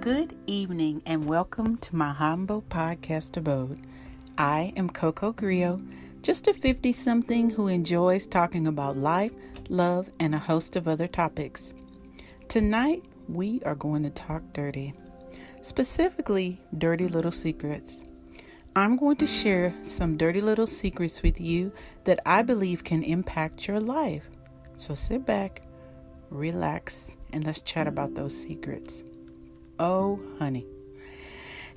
Good evening and welcome to my humble podcast abode. I am Coco Grillo, just a 50 something who enjoys talking about life, love, and a host of other topics. Tonight, we are going to talk dirty, specifically, dirty little secrets. I'm going to share some dirty little secrets with you that I believe can impact your life. So sit back, relax, and let's chat about those secrets. Oh, honey.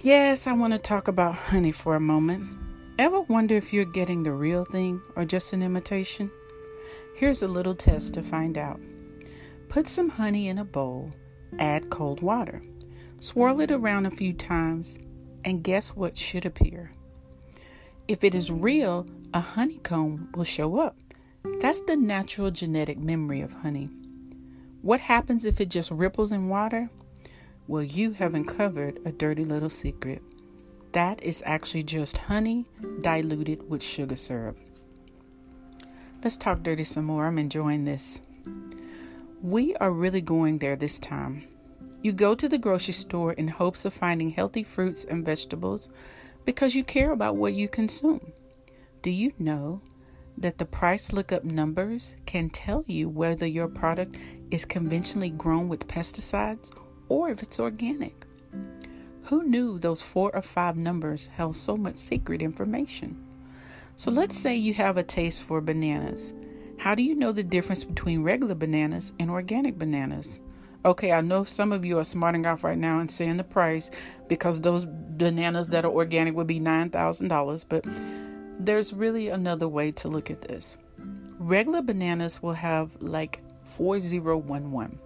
Yes, I want to talk about honey for a moment. Ever wonder if you're getting the real thing or just an imitation? Here's a little test to find out. Put some honey in a bowl, add cold water, swirl it around a few times, and guess what should appear? If it is real, a honeycomb will show up. That's the natural genetic memory of honey. What happens if it just ripples in water? Well, you have uncovered a dirty little secret. That is actually just honey diluted with sugar syrup. Let's talk dirty some more. I'm enjoying this. We are really going there this time. You go to the grocery store in hopes of finding healthy fruits and vegetables because you care about what you consume. Do you know that the price lookup numbers can tell you whether your product is conventionally grown with pesticides or if it's organic. Who knew those four or five numbers held so much secret information? So let's say you have a taste for bananas. How do you know the difference between regular bananas and organic bananas? Okay, I know some of you are smarting off right now and saying the price because those bananas that are organic would be $9,000, but there's really another way to look at this. Regular bananas will have like 4011.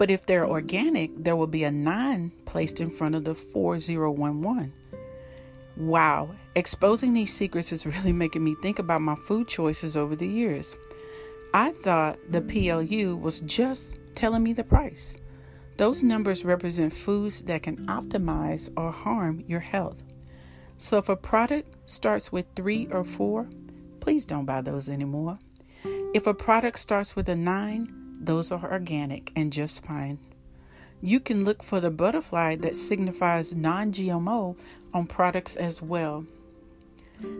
But if they're organic, there will be a 9 placed in front of the 4011. Wow, exposing these secrets is really making me think about my food choices over the years. I thought the PLU was just telling me the price. Those numbers represent foods that can optimize or harm your health. So if a product starts with 3 or 4, please don't buy those anymore. If a product starts with a 9, those are organic and just fine. You can look for the butterfly that signifies non GMO on products as well.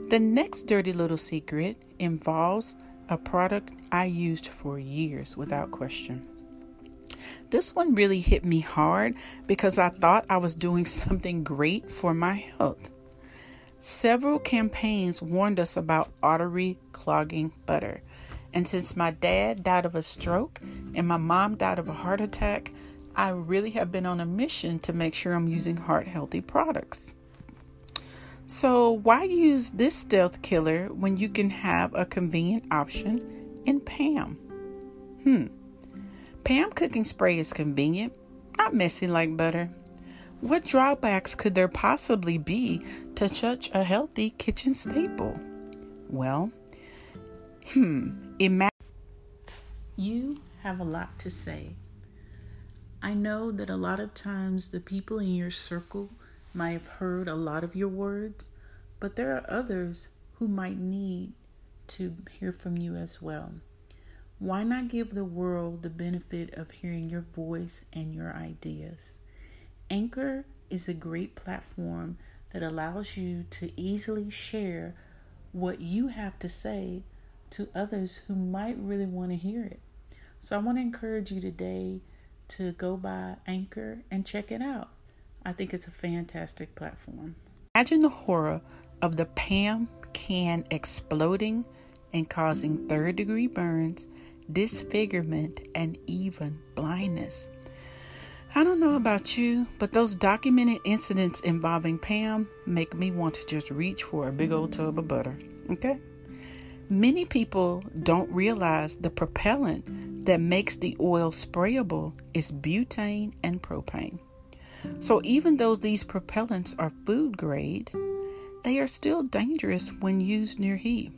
The next dirty little secret involves a product I used for years without question. This one really hit me hard because I thought I was doing something great for my health. Several campaigns warned us about artery clogging butter. And since my dad died of a stroke and my mom died of a heart attack, I really have been on a mission to make sure I'm using heart healthy products. So, why use this stealth killer when you can have a convenient option in PAM? Hmm. PAM cooking spray is convenient, not messy like butter. What drawbacks could there possibly be to such a healthy kitchen staple? Well, Hmm, imagine. You have a lot to say. I know that a lot of times the people in your circle might have heard a lot of your words, but there are others who might need to hear from you as well. Why not give the world the benefit of hearing your voice and your ideas? Anchor is a great platform that allows you to easily share what you have to say to others who might really want to hear it. So I want to encourage you today to go by Anchor and check it out. I think it's a fantastic platform. Imagine the horror of the PAM can exploding and causing third degree burns, disfigurement, and even blindness. I don't know about you, but those documented incidents involving Pam make me want to just reach for a big old tub of butter. Okay? Many people don't realize the propellant that makes the oil sprayable is butane and propane. So, even though these propellants are food grade, they are still dangerous when used near heat.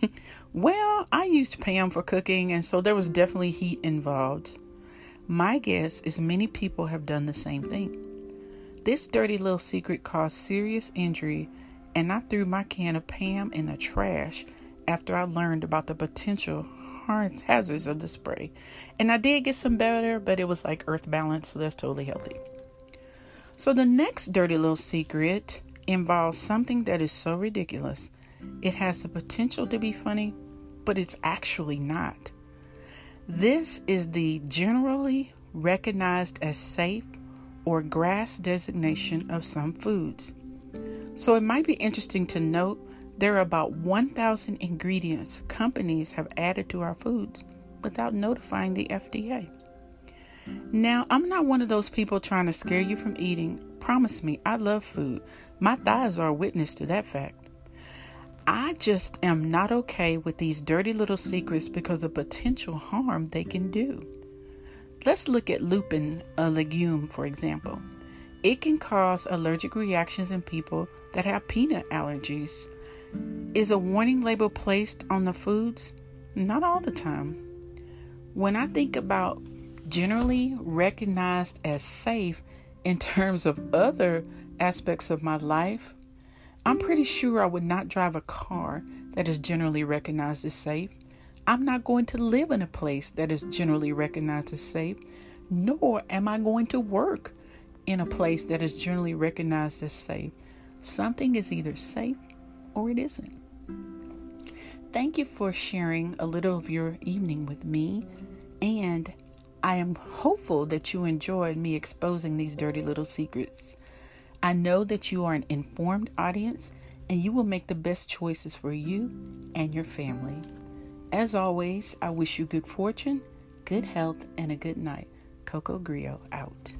well, I used PAM for cooking, and so there was definitely heat involved. My guess is many people have done the same thing. This dirty little secret caused serious injury, and I threw my can of PAM in the trash after I learned about the potential hazards of the spray. And I did get some better, but it was like earth balance, so that's totally healthy. So, the next dirty little secret involves something that is so ridiculous, it has the potential to be funny, but it's actually not. This is the generally recognized as safe or GRAS designation of some foods. So, it might be interesting to note there are about 1,000 ingredients companies have added to our foods without notifying the FDA. Now, I'm not one of those people trying to scare you from eating. Promise me, I love food. My thighs are a witness to that fact. I just am not okay with these dirty little secrets because of potential harm they can do. Let's look at lupin, a legume, for example. It can cause allergic reactions in people that have peanut allergies. Is a warning label placed on the foods? Not all the time. When I think about generally recognized as safe in terms of other aspects of my life, I'm pretty sure I would not drive a car that is generally recognized as safe. I'm not going to live in a place that is generally recognized as safe, nor am I going to work in a place that is generally recognized as safe. Something is either safe or it isn't. Thank you for sharing a little of your evening with me, and I am hopeful that you enjoyed me exposing these dirty little secrets. I know that you are an informed audience and you will make the best choices for you and your family. As always, I wish you good fortune, good health, and a good night. Coco Grillo out.